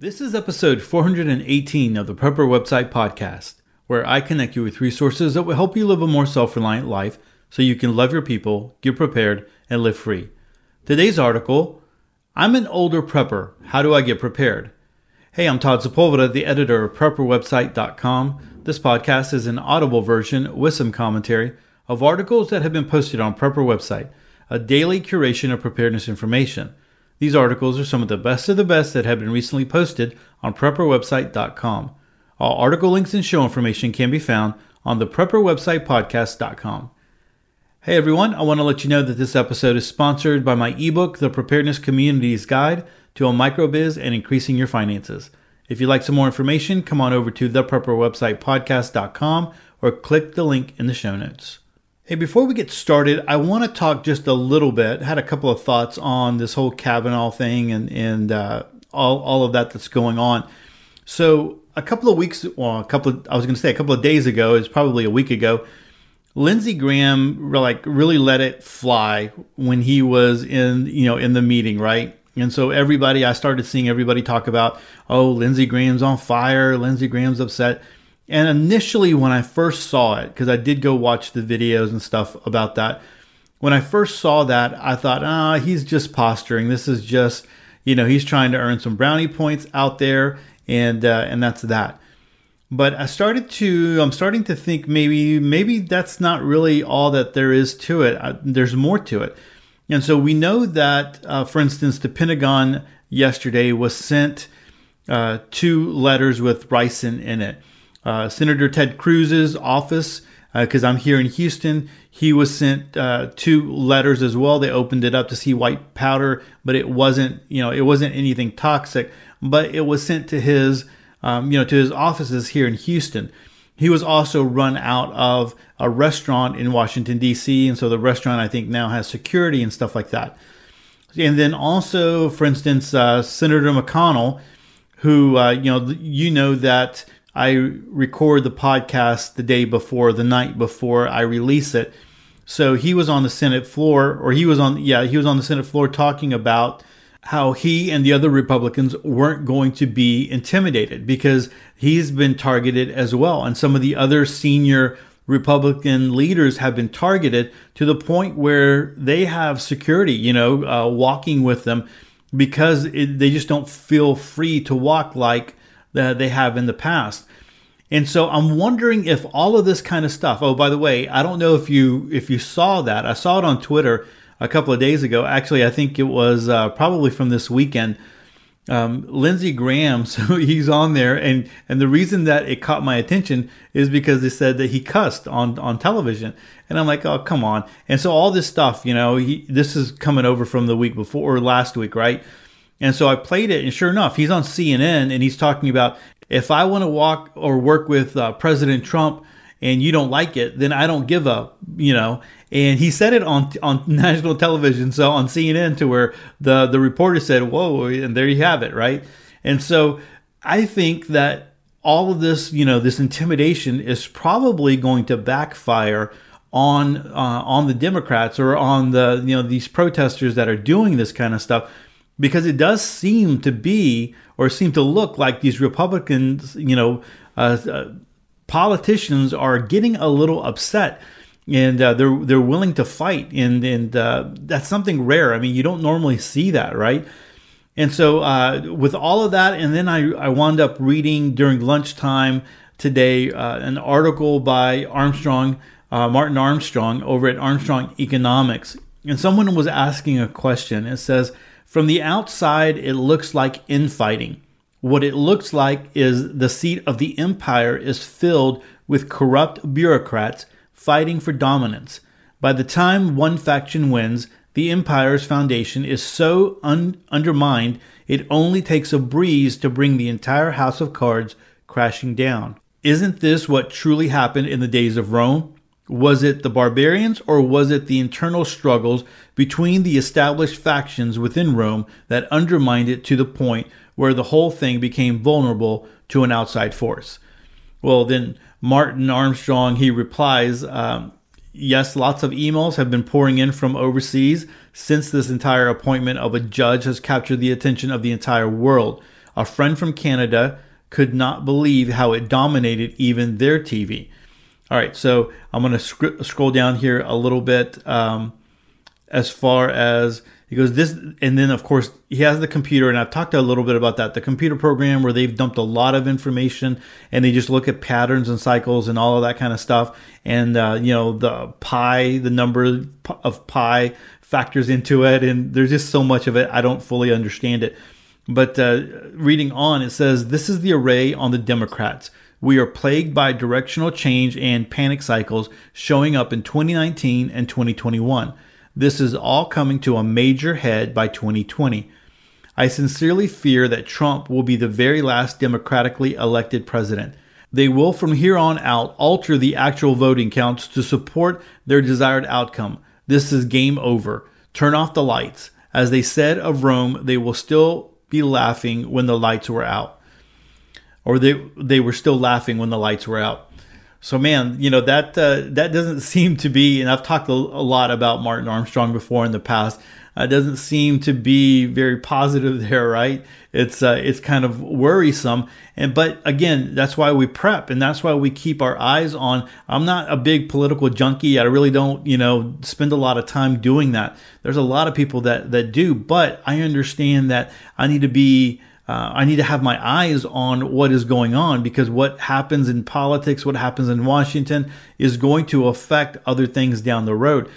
This is episode 418 of the Prepper Website Podcast, where I connect you with resources that will help you live a more self reliant life so you can love your people, get prepared, and live free. Today's article I'm an older prepper. How do I get prepared? Hey, I'm Todd Sepulveda, the editor of PrepperWebsite.com. This podcast is an audible version with some commentary of articles that have been posted on Prepper Website, a daily curation of preparedness information. These articles are some of the best of the best that have been recently posted on PrepperWebsite.com. All article links and show information can be found on the PrepperWebsitePodcast.com. Hey everyone, I want to let you know that this episode is sponsored by my ebook, The Preparedness Community's Guide to a Microbiz and Increasing Your Finances. If you'd like some more information, come on over to theprepperwebsitepodcast.com or click the link in the show notes. Hey, before we get started, I want to talk just a little bit. I had a couple of thoughts on this whole Kavanaugh thing and and uh, all all of that that's going on. So a couple of weeks, well, a couple of, I was going to say a couple of days ago, it's probably a week ago. Lindsey Graham like really let it fly when he was in you know in the meeting, right? And so everybody, I started seeing everybody talk about, oh, Lindsey Graham's on fire, Lindsey Graham's upset. And initially, when I first saw it, because I did go watch the videos and stuff about that, when I first saw that, I thought, ah, he's just posturing. This is just, you know, he's trying to earn some brownie points out there, and uh, and that's that. But I started to, I'm starting to think maybe maybe that's not really all that there is to it. I, there's more to it, and so we know that, uh, for instance, the Pentagon yesterday was sent uh, two letters with ricin in it. Uh, Senator Ted Cruz's office, because uh, I'm here in Houston, he was sent uh, two letters as well. They opened it up to see white powder, but it wasn't, you know, it wasn't anything toxic. But it was sent to his, um, you know, to his offices here in Houston. He was also run out of a restaurant in Washington D.C., and so the restaurant I think now has security and stuff like that. And then also, for instance, uh, Senator McConnell, who uh, you know, you know that I record the podcast the day before, the night before I release it. So he was on the Senate floor, or he was on, yeah, he was on the Senate floor talking about how he and the other Republicans weren't going to be intimidated because he's been targeted as well. And some of the other senior Republican leaders have been targeted to the point where they have security, you know, uh, walking with them because it, they just don't feel free to walk like that they have in the past. And so I'm wondering if all of this kind of stuff. Oh, by the way, I don't know if you if you saw that. I saw it on Twitter a couple of days ago. Actually, I think it was uh, probably from this weekend. Um, Lindsey Graham, so he's on there, and and the reason that it caught my attention is because they said that he cussed on on television, and I'm like, oh come on! And so all this stuff, you know, he, this is coming over from the week before or last week, right? And so I played it, and sure enough, he's on CNN and he's talking about if I want to walk or work with uh, President Trump and you don't like it, then I don't give up, you know. And he said it on on national television, so on CNN, to where the the reporter said, "Whoa!" and there you have it, right? And so I think that all of this, you know, this intimidation is probably going to backfire on uh, on the Democrats or on the you know these protesters that are doing this kind of stuff because it does seem to be or seem to look like these Republicans, you know, uh, uh, politicians are getting a little upset and uh, they're they're willing to fight and and uh, that's something rare. I mean, you don't normally see that, right? And so uh, with all of that, and then I I wound up reading during lunchtime today uh, an article by Armstrong. Martin Armstrong over at Armstrong Economics. And someone was asking a question. It says, from the outside, it looks like infighting. What it looks like is the seat of the empire is filled with corrupt bureaucrats fighting for dominance. By the time one faction wins, the empire's foundation is so un- undermined it only takes a breeze to bring the entire house of cards crashing down. Isn't this what truly happened in the days of Rome? Was it the barbarians or was it the internal struggles between the established factions within Rome that undermined it to the point where the whole thing became vulnerable to an outside force? Well, then Martin Armstrong he replies, um, Yes, lots of emails have been pouring in from overseas since this entire appointment of a judge has captured the attention of the entire world. A friend from Canada could not believe how it dominated even their TV. All right, so I'm going to sc- scroll down here a little bit um, as far as he goes this, and then of course he has the computer, and I've talked a little bit about that. The computer program where they've dumped a lot of information, and they just look at patterns and cycles and all of that kind of stuff, and uh, you know the pi, the number of pi factors into it, and there's just so much of it I don't fully understand it. But uh, reading on, it says this is the array on the Democrats. We are plagued by directional change and panic cycles showing up in 2019 and 2021. This is all coming to a major head by 2020. I sincerely fear that Trump will be the very last democratically elected president. They will from here on out alter the actual voting counts to support their desired outcome. This is game over. Turn off the lights. As they said of Rome, they will still be laughing when the lights were out or they they were still laughing when the lights were out. So man, you know that uh, that doesn't seem to be. And I've talked a, a lot about Martin Armstrong before in the past. Uh, doesn't seem to be very positive there, right? It's uh, it's kind of worrisome. And but again, that's why we prep, and that's why we keep our eyes on. I'm not a big political junkie. I really don't, you know, spend a lot of time doing that. There's a lot of people that that do, but I understand that I need to be uh, I need to have my eyes on what is going on because what happens in politics, what happens in Washington, is going to affect other things down the road.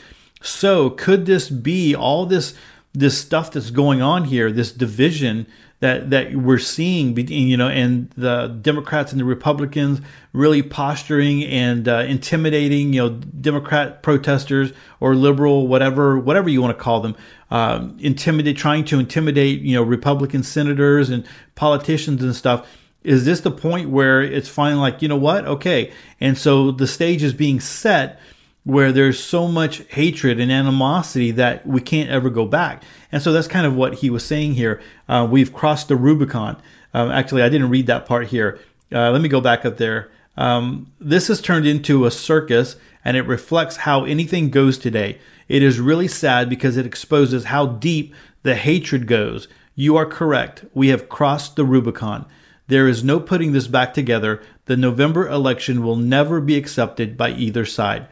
So, could this be all this this stuff that's going on here, this division that that we're seeing, you know, and the Democrats and the Republicans really posturing and uh, intimidating, you know, Democrat protesters or liberal, whatever, whatever you want to call them, um, intimidate, trying to intimidate, you know, Republican senators and politicians and stuff. Is this the point where it's finally like, you know what? Okay. And so the stage is being set where there's so much hatred and animosity that we can't ever go back. And so that's kind of what he was saying here. Uh, we've crossed the Rubicon. Um, actually, I didn't read that part here. Uh, let me go back up there. Um, this has turned into a circus and it reflects how anything goes today. It is really sad because it exposes how deep the hatred goes. You are correct. We have crossed the Rubicon. There is no putting this back together. The November election will never be accepted by either side.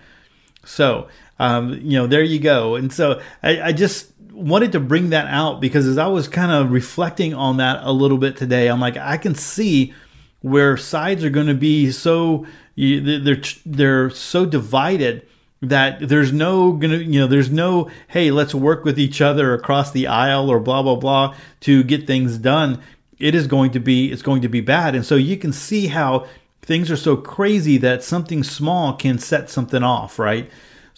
So, um, you know, there you go. And so I, I just wanted to bring that out because as I was kind of reflecting on that a little bit today, I'm like, I can see where sides are going to be so they're they're so divided that there's no gonna you know there's no hey let's work with each other across the aisle or blah blah blah to get things done. It is going to be it's going to be bad. And so you can see how things are so crazy that something small can set something off right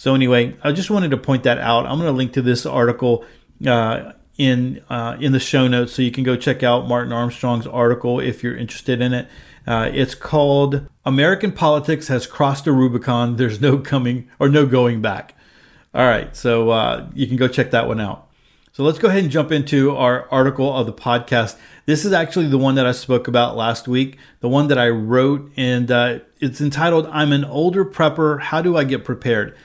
so anyway i just wanted to point that out i'm going to link to this article uh, in uh, in the show notes so you can go check out martin armstrong's article if you're interested in it uh, it's called American Politics Has Crossed the Rubicon. There's no coming or no going back. All right, so uh, you can go check that one out. So let's go ahead and jump into our article of the podcast. This is actually the one that I spoke about last week, the one that I wrote, and uh, it's entitled I'm an Older Prepper. How Do I Get Prepared?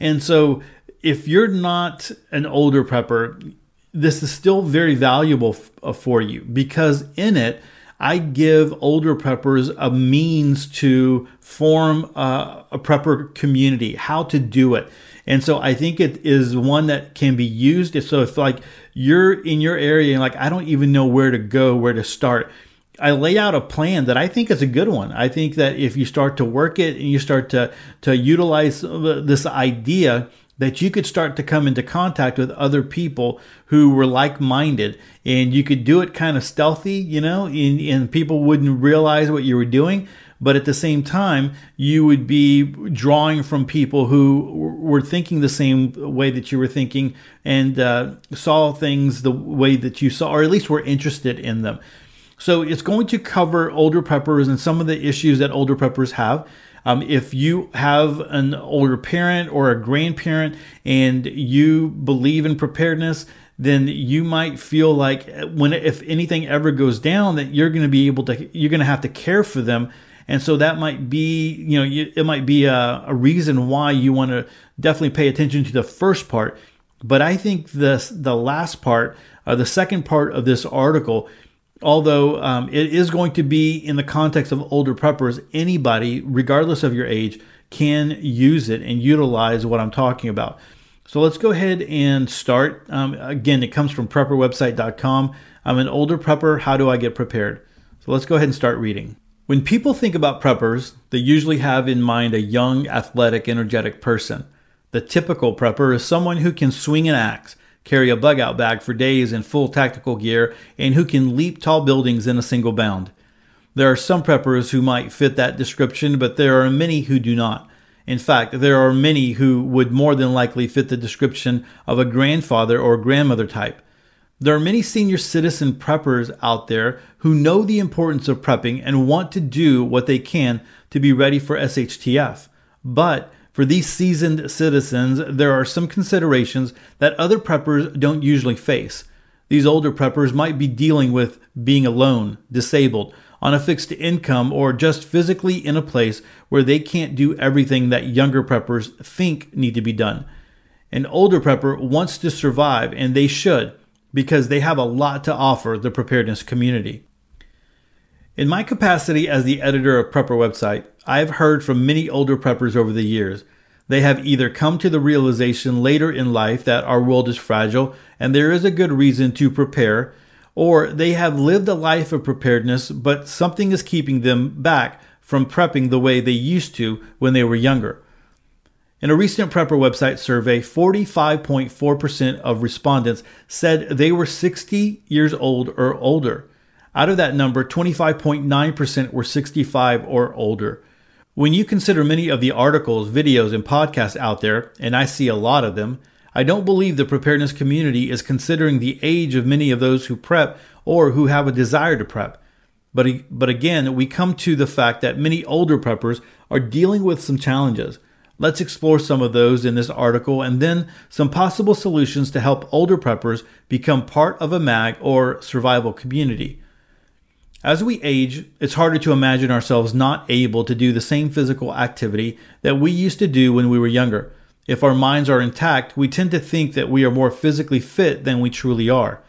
And so if you're not an older prepper, this is still very valuable f- uh, for you because in it, I give older preppers a means to form a, a prepper community, how to do it. And so I think it is one that can be used. So if like you're in your area and like, I don't even know where to go, where to start. I lay out a plan that I think is a good one. I think that if you start to work it and you start to, to utilize this idea, that you could start to come into contact with other people who were like minded and you could do it kind of stealthy, you know, and, and, people wouldn't realize what you were doing. But at the same time, you would be drawing from people who were thinking the same way that you were thinking and uh, saw things the way that you saw, or at least were interested in them. So it's going to cover older preppers and some of the issues that older preppers have. Um, if you have an older parent or a grandparent and you believe in preparedness, then you might feel like when if anything ever goes down that you're going to be able to you're going to have to care for them and so that might be you know it might be a, a reason why you want to definitely pay attention to the first part but i think the the last part uh, the second part of this article Although um, it is going to be in the context of older preppers, anybody, regardless of your age, can use it and utilize what I'm talking about. So let's go ahead and start. Um, again, it comes from prepperwebsite.com. I'm an older prepper. How do I get prepared? So let's go ahead and start reading. When people think about preppers, they usually have in mind a young, athletic, energetic person. The typical prepper is someone who can swing an axe, carry a bug out bag for days in full tactical gear, and who can leap tall buildings in a single bound. There are some preppers who might fit that description, but there are many who do not. In fact, there are many who would more than likely fit the description of a grandfather or grandmother type. There are many senior citizen preppers out there who know the importance of prepping and want to do what they can to be ready for SHTF. But for these seasoned citizens, there are some considerations that other preppers don't usually face. These older preppers might be dealing with being alone, disabled, on a fixed income, or just physically in a place where they can't do everything that younger preppers think need to be done. An older prepper wants to survive, and they should, because they have a lot to offer the preparedness community. In my capacity as the editor of Prepper website, I have heard from many older preppers over the years. They have either come to the realization later in life that our world is fragile and there is a good reason to prepare, or they have lived a life of preparedness, but something is keeping them back from prepping the way they used to when they were younger. In a recent Prepper website survey, 45.4% of respondents said they were 60 years old or older. Out of that number, 25.9% were 65 or older. When you consider many of the articles, videos, and podcasts out there, and I see a lot of them, I don't believe the preparedness community is considering the age of many of those who prep or who have a desire to prep. But, but again, we come to the fact that many older preppers are dealing with some challenges. Let's explore some of those in this article and then some possible solutions to help older preppers become part of a MAG or survival community. As we age, it's harder to imagine ourselves not able to do the same physical activity that we used to do when we were younger. If our minds are intact, we tend to think that we are more physically fit than we truly are.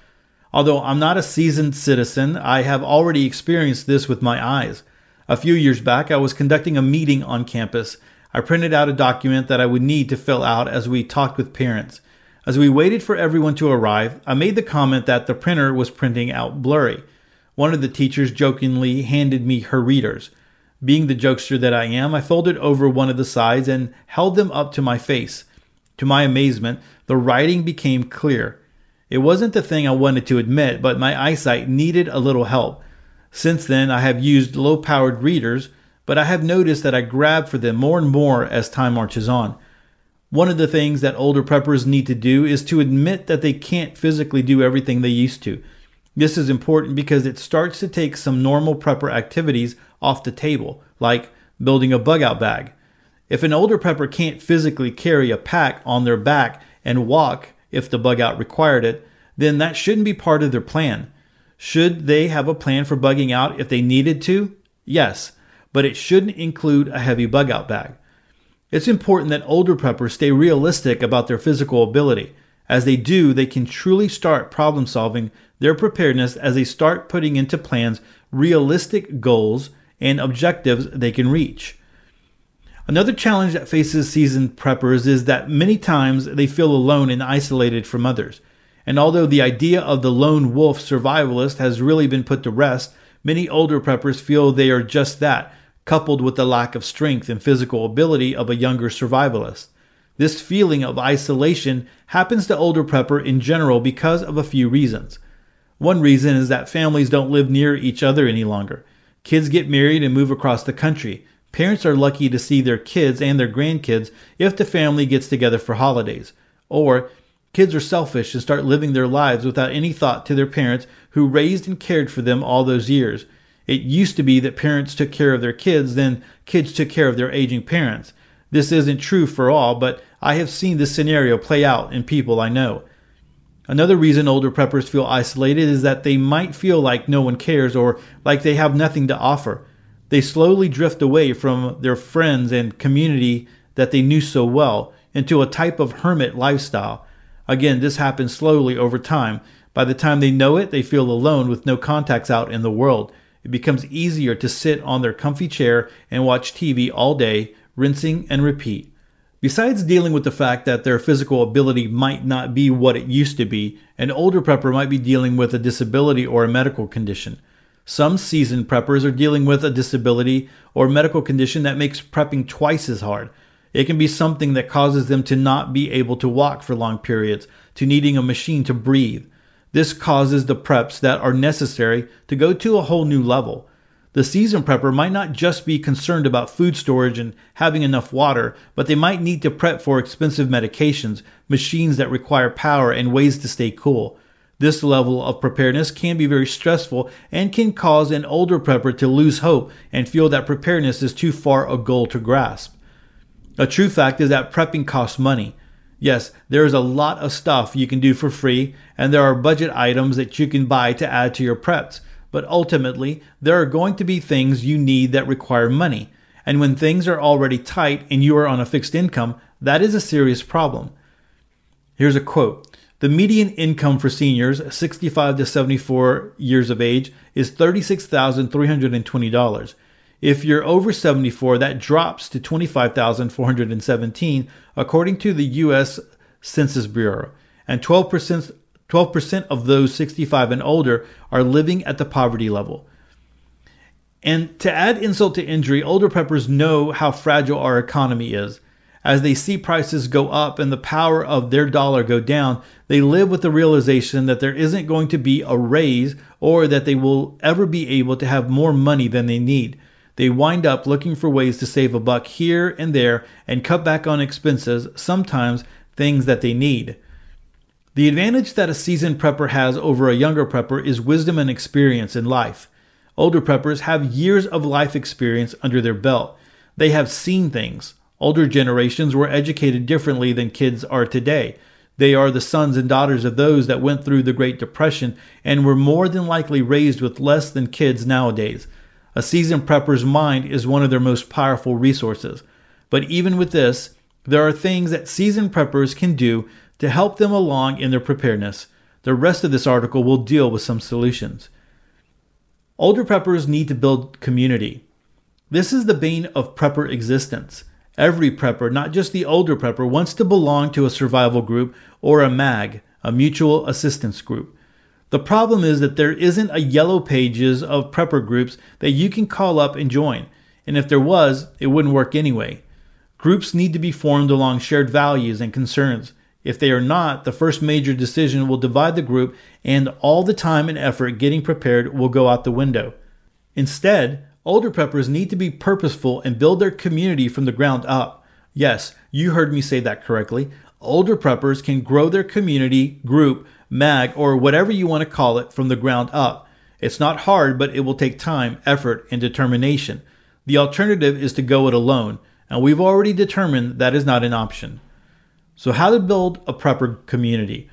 Although I'm not a seasoned citizen, I have already experienced this with my eyes. A few years back, I was conducting a meeting on campus. I printed out a document that I would need to fill out as we talked with parents. As we waited for everyone to arrive, I made the comment that the printer was printing out blurry. One of the teachers jokingly handed me her readers. Being the jokester that I am, I folded over one of the sides and held them up to my face. To my amazement, the writing became clear. It wasn't the thing I wanted to admit, but my eyesight needed a little help. Since then, I have used low powered readers, but I have noticed that I grab for them more and more as time marches on. One of the things that older preppers need to do is to admit that they can't physically do everything they used to. This is important because it starts to take some normal prepper activities off the table, like building a bug out bag. If an older prepper can't physically carry a pack on their back and walk if the bug out required it, then that shouldn't be part of their plan. Should they have a plan for bugging out if they needed to? Yes, but it shouldn't include a heavy bug out bag. It's important that older preppers stay realistic about their physical ability. As they do, they can truly start problem solving their preparedness as they start putting into plans realistic goals and objectives they can reach. Another challenge that faces seasoned preppers is that many times they feel alone and isolated from others. And although the idea of the lone wolf survivalist has really been put to rest, many older preppers feel they are just that, coupled with the lack of strength and physical ability of a younger survivalist. This feeling of isolation happens to older prepper in general because of a few reasons. One reason is that families don't live near each other any longer. Kids get married and move across the country. Parents are lucky to see their kids and their grandkids if the family gets together for holidays. Or kids are selfish and start living their lives without any thought to their parents who raised and cared for them all those years. It used to be that parents took care of their kids, then kids took care of their aging parents. This isn't true for all, but I have seen this scenario play out in people I know. Another reason older preppers feel isolated is that they might feel like no one cares or like they have nothing to offer. They slowly drift away from their friends and community that they knew so well into a type of hermit lifestyle. Again, this happens slowly over time, By the time they know it, they feel alone with no contacts out in the world. It becomes easier to sit on their comfy chair and watch TV all day, rinsing and repeat. Besides dealing with the fact that their physical ability might not be what it used to be, an older prepper might be dealing with a disability or a medical condition. Some seasoned preppers are dealing with a disability or medical condition that makes prepping twice as hard. It can be something that causes them to not be able to walk for long periods, to needing a machine to breathe. This causes the preps that are necessary to go to a whole new level. The seasoned prepper might not just be concerned about food storage and having enough water, but they might need to prep for expensive medications, machines that require power, and ways to stay cool. This level of preparedness can be very stressful and can cause an older prepper to lose hope and feel that preparedness is too far a goal to grasp. A true fact is that prepping costs money. Yes, there is a lot of stuff you can do for free, and there are budget items that you can buy to add to your preps. But ultimately, there are going to be things you need that require money. And when things are already tight and you are on a fixed income, that is a serious problem. Here's a quote The median income for seniors 65 to 74 years of age is $36,320. If you're over 74, that drops to 25,417 according to the US Census Bureau, and 12% 12% of those 65 and older are living at the poverty level. And to add insult to injury, older preppers know how fragile our economy is. As they see prices go up and the power of their dollar go down, they live with the realization that there isn't going to be a raise or that they will ever be able to have more money than they need they wind up looking for ways to save a buck here and there and cut back on expenses, sometimes things that they need. The advantage that a seasoned prepper has over a younger prepper is wisdom and experience in life. Older preppers have years of life experience under their belt. They have seen things. Older generations were educated differently than kids are today. They are the sons and daughters of those that went through the Great Depression and were more than likely raised with less than kids nowadays. A seasoned prepper's mind is one of their most powerful resources. But even with this, there are things that seasoned preppers can do to help them along in their preparedness. The rest of this article will deal with some solutions. Older preppers need to build community. This is the bane of prepper existence. Every prepper, not just the older prepper, wants to belong to a survival group or a MAG, a mutual assistance group. The problem is that there isn't a yellow pages of prepper groups that you can call up and join. And if there was, it wouldn't work anyway. Groups need to be formed along shared values and concerns. If they are not, the first major decision will divide the group and all the time and effort getting prepared will go out the window. Instead, older preppers need to be purposeful and build their community from the ground up. Yes, you heard me say that correctly. Older preppers can grow their community, group, mag, or whatever you want to call it from the ground up. It's not hard, but it will take time, effort, and determination. The alternative is to go it alone, and we've already determined that is not an option. So, how to build a prepper community?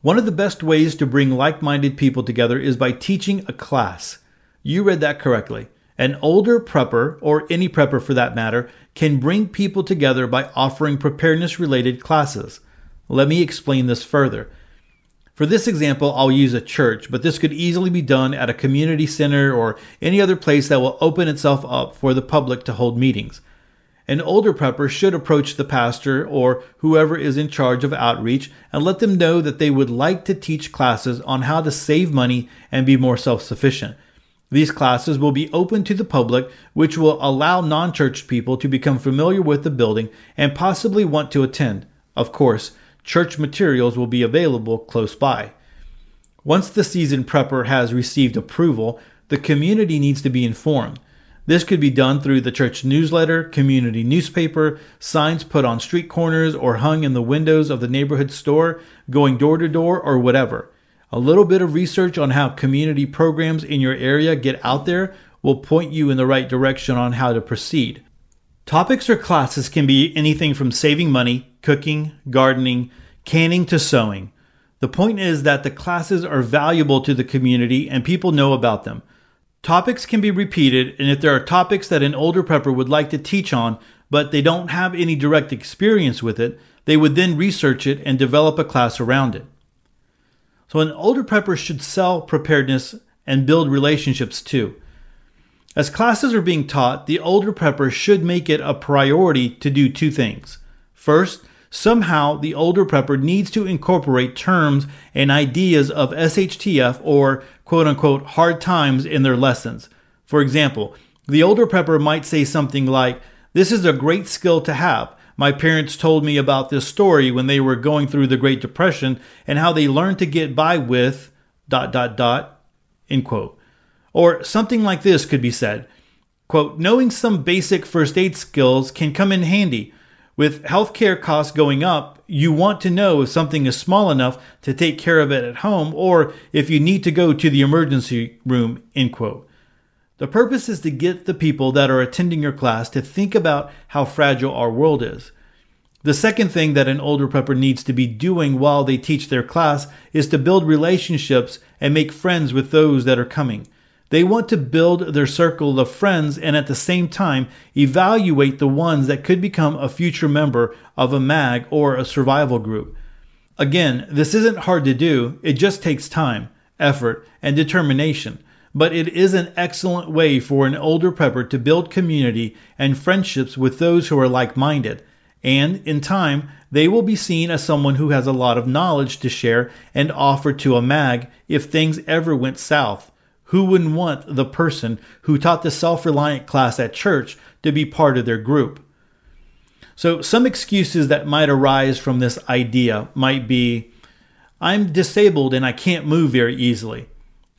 One of the best ways to bring like minded people together is by teaching a class. You read that correctly. An older prepper, or any prepper for that matter, can bring people together by offering preparedness related classes. Let me explain this further. For this example, I'll use a church, but this could easily be done at a community center or any other place that will open itself up for the public to hold meetings. An older prepper should approach the pastor or whoever is in charge of outreach and let them know that they would like to teach classes on how to save money and be more self sufficient. These classes will be open to the public, which will allow non church people to become familiar with the building and possibly want to attend. Of course, church materials will be available close by. Once the seasoned prepper has received approval, the community needs to be informed. This could be done through the church newsletter, community newspaper, signs put on street corners or hung in the windows of the neighborhood store, going door to door, or whatever. A little bit of research on how community programs in your area get out there will point you in the right direction on how to proceed. Topics or classes can be anything from saving money, cooking, gardening, canning to sewing. The point is that the classes are valuable to the community and people know about them. Topics can be repeated, and if there are topics that an older prepper would like to teach on, but they don't have any direct experience with it, they would then research it and develop a class around it. So an older prepper should sell preparedness and build relationships too. As classes are being taught, the older prepper should make it a priority to do two things. First, somehow the older prepper needs to incorporate terms and ideas of SHTF or quote unquote hard times in their lessons. For example, the older prepper might say something like, This is a great skill to have. My parents told me about this story when they were going through the Great Depression and how they learned to get by with dot dot dot end quote. Or something like this could be said. Quote, knowing some basic first aid skills can come in handy. With healthcare costs going up, you want to know if something is small enough to take care of it at home or if you need to go to the emergency room, end quote. The purpose is to get the people that are attending your class to think about how fragile our world is. The second thing that an older prepper needs to be doing while they teach their class is to build relationships and make friends with those that are coming. They want to build their circle of friends and at the same time evaluate the ones that could become a future member of a MAG or a survival group. Again, this isn't hard to do, it just takes time, effort, and determination but it is an excellent way for an older prepper to build community and friendships with those who are like minded. And in time, they will be seen as someone who has a lot of knowledge to share and offer to a MAG if things ever went south. Who wouldn't want the person who taught the self reliant class at church to be part of their group? So, some excuses that might arise from this idea might be I'm disabled and I can't move very easily.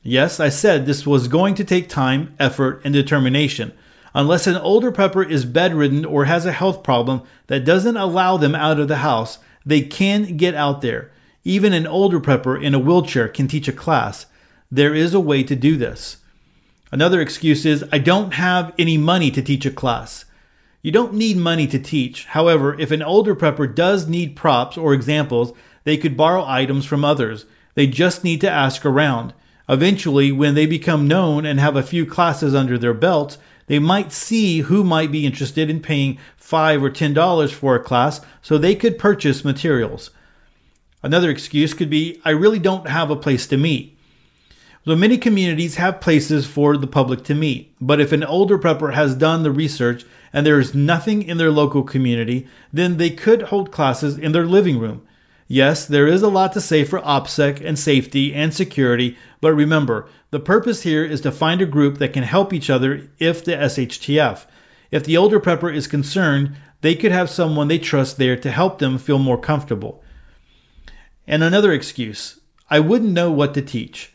Yes, I said this was going to take time, effort, and determination. Unless an older prepper is bedridden or has a health problem that doesn't allow them out of the house, they can get out there. Even an older prepper in a wheelchair can teach a class. There is a way to do this. Another excuse is I don't have any money to teach a class. You don't need money to teach. However, if an older prepper does need props or examples, they could borrow items from others. They just need to ask around. Eventually, when they become known and have a few classes under their belts, they might see who might be interested in paying 5 or $10 for a class so they could purchase materials. Another excuse could be I really don't have a place to meet. So many communities have places for the public to meet, but if an older prepper has done the research and there is nothing in their local community, then they could hold classes in their living room. Yes, there is a lot to say for OPSEC and safety and security, but remember, the purpose here is to find a group that can help each other if the SHTF. If the older prepper is concerned, they could have someone they trust there to help them feel more comfortable. And another excuse I wouldn't know what to teach.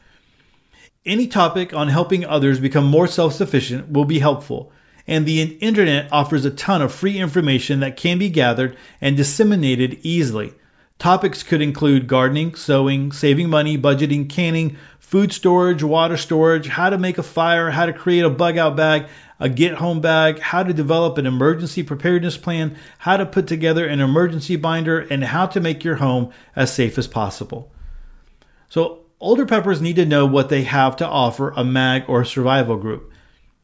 Any topic on helping others become more self sufficient will be helpful, and the internet offers a ton of free information that can be gathered and disseminated easily. Topics could include gardening, sewing, saving money, budgeting, canning, food storage, water storage, how to make a fire, how to create a bug out bag, a get home bag, how to develop an emergency preparedness plan, how to put together an emergency binder, and how to make your home as safe as possible. So, older peppers need to know what they have to offer a MAG or survival group.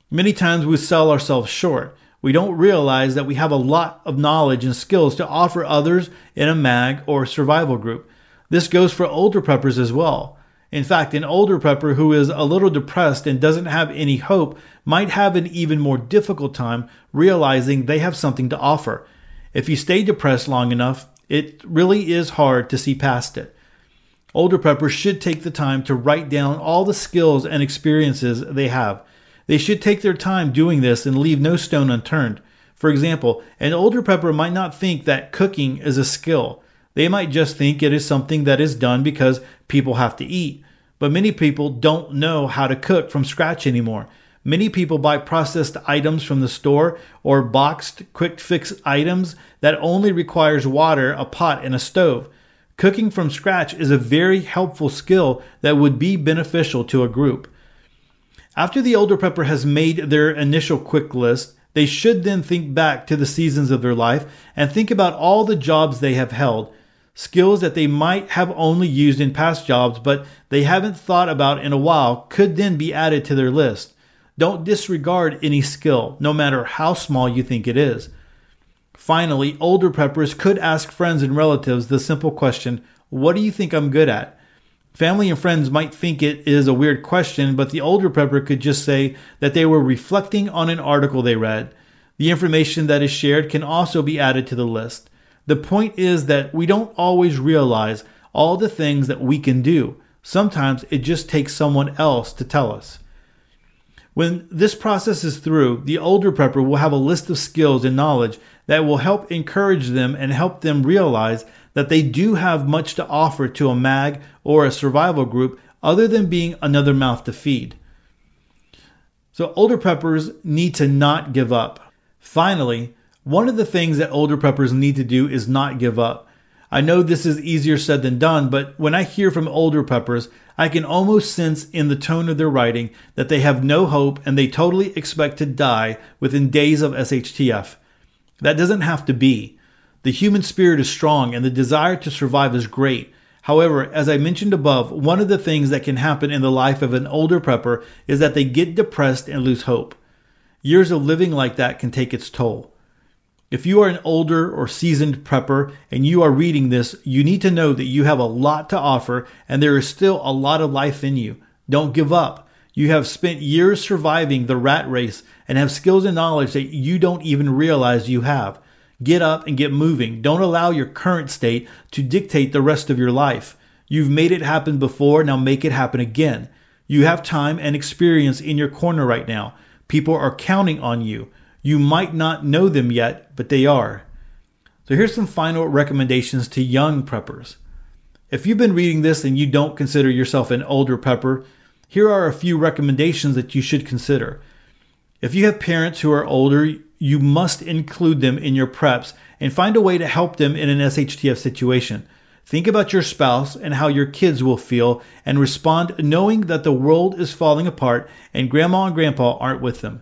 Many times we sell ourselves short we don't realize that we have a lot of knowledge and skills to offer others in a MAG or survival group. This goes for older preppers as well. In fact, an older prepper who is a little depressed and doesn't have any hope might have an even more difficult time realizing they have something to offer. If you stay depressed long enough, it really is hard to see past it. Older preppers should take the time to write down all the skills and experiences they have. They should take their time doing this and leave no stone unturned. For example, an older prepper might not think that cooking is a skill. They might just think it is something that is done because people have to eat. But many people don't know how to cook from scratch anymore. Many people buy processed items from the store or boxed quick fix items that only requires water, a pot, and a stove. Cooking from scratch is a very helpful skill that would be beneficial to a group. After the older prepper has made their initial quick list, they should then think back to the seasons of their life and think about all the jobs they have held, skills that they might have only used in past jobs but they haven't thought about in a while could then be added to their list. Don't disregard any skill, no matter how small you think it is. Finally, older preppers could ask friends and relatives the simple question What do you think I'm good at? Family and friends might think it is a weird question, but the older prepper could just say that they were reflecting on an article they read. The information that is shared can also be added to the list. The point is that we don't always realize all the things that we can do. Sometimes it just takes someone else to tell us. When this process is through, the older prepper will have a list of skills and knowledge that will help encourage them and help them realize that they do have much to offer to a MAG or a survival group other than being another mouth to feed. So, older preppers need to not give up. Finally, one of the things that older preppers need to do is not give up. I know this is easier said than done, but when I hear from older preppers, I can almost sense in the tone of their writing that they have no hope and they totally expect to die within days of SHTF. That doesn't have to be. The human spirit is strong and the desire to survive is great. However, as I mentioned above, one of the things that can happen in the life of an older prepper is that they get depressed and lose hope. Years of living like that can take its toll. If you are an older or seasoned prepper and you are reading this, you need to know that you have a lot to offer and there is still a lot of life in you. Don't give up. You have spent years surviving the rat race and have skills and knowledge that you don't even realize you have. Get up and get moving. Don't allow your current state to dictate the rest of your life. You've made it happen before, now make it happen again. You have time and experience in your corner right now. People are counting on you. You might not know them yet, but they are. So here's some final recommendations to young preppers. If you've been reading this and you don't consider yourself an older prepper, here are a few recommendations that you should consider. If you have parents who are older, you must include them in your preps and find a way to help them in an SHTF situation. Think about your spouse and how your kids will feel and respond knowing that the world is falling apart and grandma and grandpa aren't with them.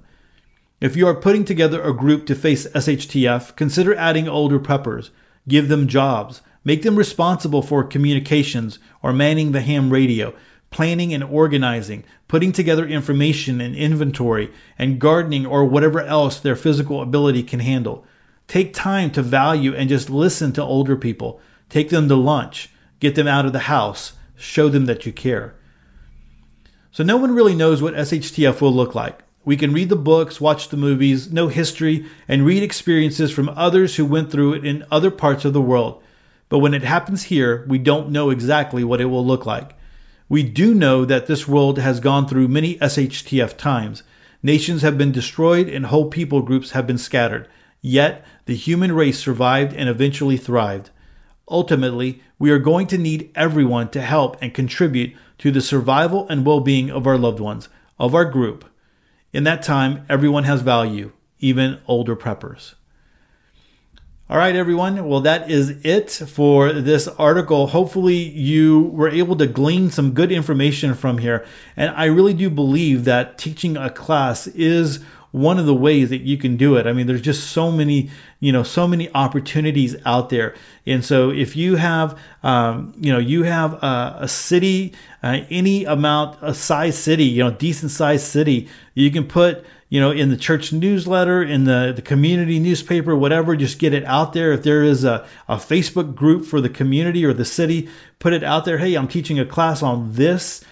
If you are putting together a group to face SHTF, consider adding older preppers. Give them jobs. Make them responsible for communications or manning the ham radio, planning and organizing, putting together information and inventory, and gardening or whatever else their physical ability can handle. Take time to value and just listen to older people. Take them to lunch. Get them out of the house. Show them that you care. So, no one really knows what SHTF will look like. We can read the books, watch the movies, know history, and read experiences from others who went through it in other parts of the world. But when it happens here, we don't know exactly what it will look like. We do know that this world has gone through many SHTF times. Nations have been destroyed and whole people groups have been scattered. Yet, the human race survived and eventually thrived. Ultimately, we are going to need everyone to help and contribute to the survival and well being of our loved ones, of our group. In that time, everyone has value, even older preppers. All right, everyone. Well, that is it for this article. Hopefully, you were able to glean some good information from here. And I really do believe that teaching a class is one of the ways that you can do it. I mean, there's just so many, you know, so many opportunities out there. And so if you have, um, you know, you have a, a city, uh, any amount, a size city, you know, decent sized city, you can put, you know, in the church newsletter, in the, the community newspaper, whatever, just get it out there. If there is a, a Facebook group for the community or the city, put it out there. Hey, I'm teaching a class on this.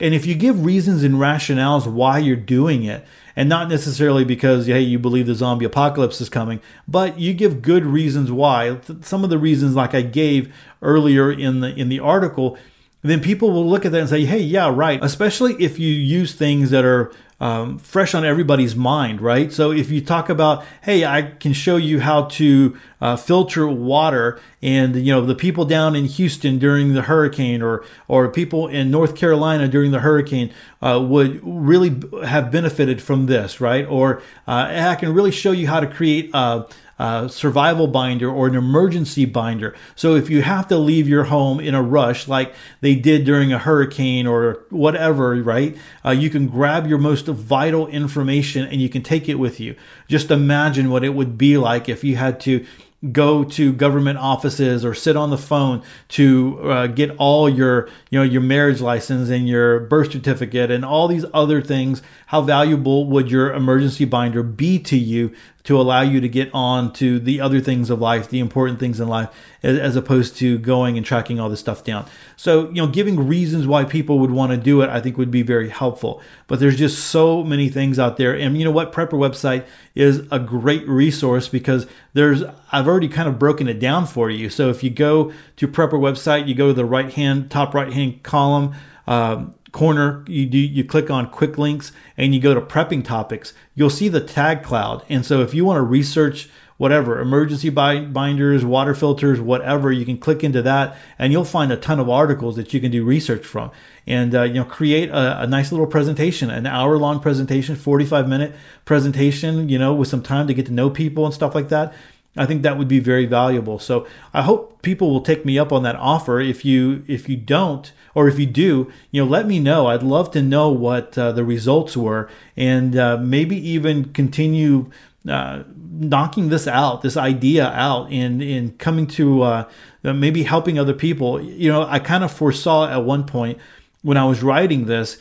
And if you give reasons and rationales why you're doing it, and not necessarily because hey you believe the zombie apocalypse is coming but you give good reasons why. Some of the reasons like i gave earlier in the in the article then people will look at that and say hey yeah right especially if you use things that are um, fresh on everybody's mind, right? So if you talk about, hey, I can show you how to uh, filter water, and you know the people down in Houston during the hurricane, or or people in North Carolina during the hurricane uh, would really have benefited from this, right? Or uh, I can really show you how to create a, uh, survival binder or an emergency binder. So if you have to leave your home in a rush, like they did during a hurricane or whatever, right? Uh, you can grab your most vital information and you can take it with you. Just imagine what it would be like if you had to go to government offices or sit on the phone to uh, get all your you know your marriage license and your birth certificate and all these other things how valuable would your emergency binder be to you to allow you to get on to the other things of life, the important things in life, as, as, opposed to going and tracking all this stuff down. So, you know, giving reasons why people would want to do it, I think would be very helpful. But there's just so many things out there. And you know what? Prepper website is a great resource because there's, I've already kind of broken it down for you. So if you go to Prepper website, you go to the right hand, top right hand column, um, corner, you do you click on quick links and you go to prepping topics, you'll see the tag cloud. And so if you want to research whatever emergency binders, water filters, whatever, you can click into that and you'll find a ton of articles that you can do research from. And uh, you know, create a, a nice little presentation, an hour long presentation, 45 minute presentation, you know, with some time to get to know people and stuff like that. I think that would be very valuable. So I hope people will take me up on that offer. If you if you don't, or if you do, you know, let me know. I'd love to know what uh, the results were, and uh, maybe even continue uh, knocking this out, this idea out, and in coming to uh, maybe helping other people. You know, I kind of foresaw at one point when I was writing this,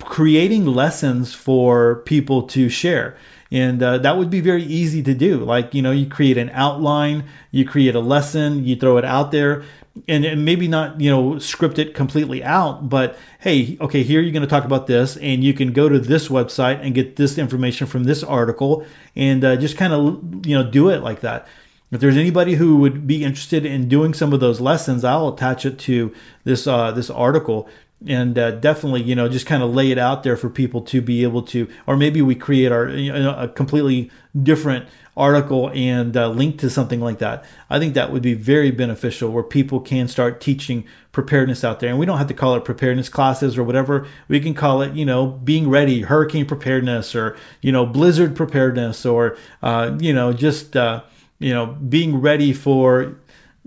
creating lessons for people to share and uh, that would be very easy to do like you know you create an outline you create a lesson you throw it out there and, and maybe not you know script it completely out but hey okay here you're going to talk about this and you can go to this website and get this information from this article and uh, just kind of you know do it like that. If there's anybody who would be interested in doing some of those lessons i'll attach it to this uh, this article and uh, definitely you know just kind of lay it out there for people to be able to or maybe we create our you know, a completely different article and uh, link to something like that. I think that would be very beneficial where people can start teaching preparedness out there. And we don't have to call it preparedness classes or whatever. We can call it you know being ready hurricane preparedness or you know blizzard preparedness or uh, you know just uh, you know being ready for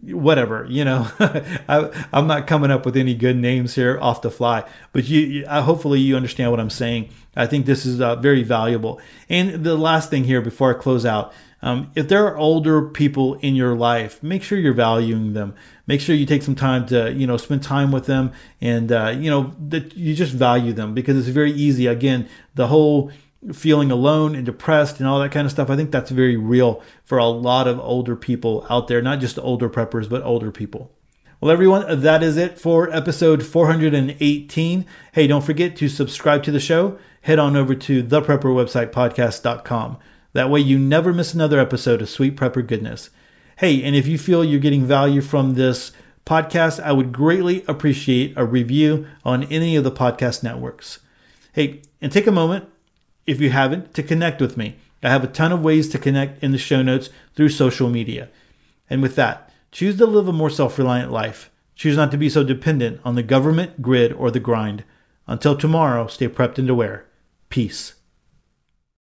whatever you know. I, am not coming up with any good names here off the fly but you, you hopefully you understand what i'm saying. I think this is uh, very valuable. And the last thing here before i close out um, if there are older people in your life make sure you're valuing them. Make sure you take some time to you know spend time with them and uh, you know that you just value them because it's very easy. Again the whole feeling alone and depressed and all that kind of stuff. I think that's very real for a lot of older people out there, not just older preppers, but older people. Well, everyone, that is it for episode 418. Hey, don't forget to subscribe to the show. Head on over to the prepper website podcast.com. That way you never miss another episode of Sweet Prepper Goodness. Hey, and if you feel you're getting value from this podcast, I would greatly appreciate a review on any of the podcast networks. Hey, and take a moment if you haven't, to connect with me. I have a ton of ways to connect in the show notes through social media. And with that, choose to live a more self reliant life. Choose not to be so dependent on the government, grid, or the grind. Until tomorrow, stay prepped and aware. Peace.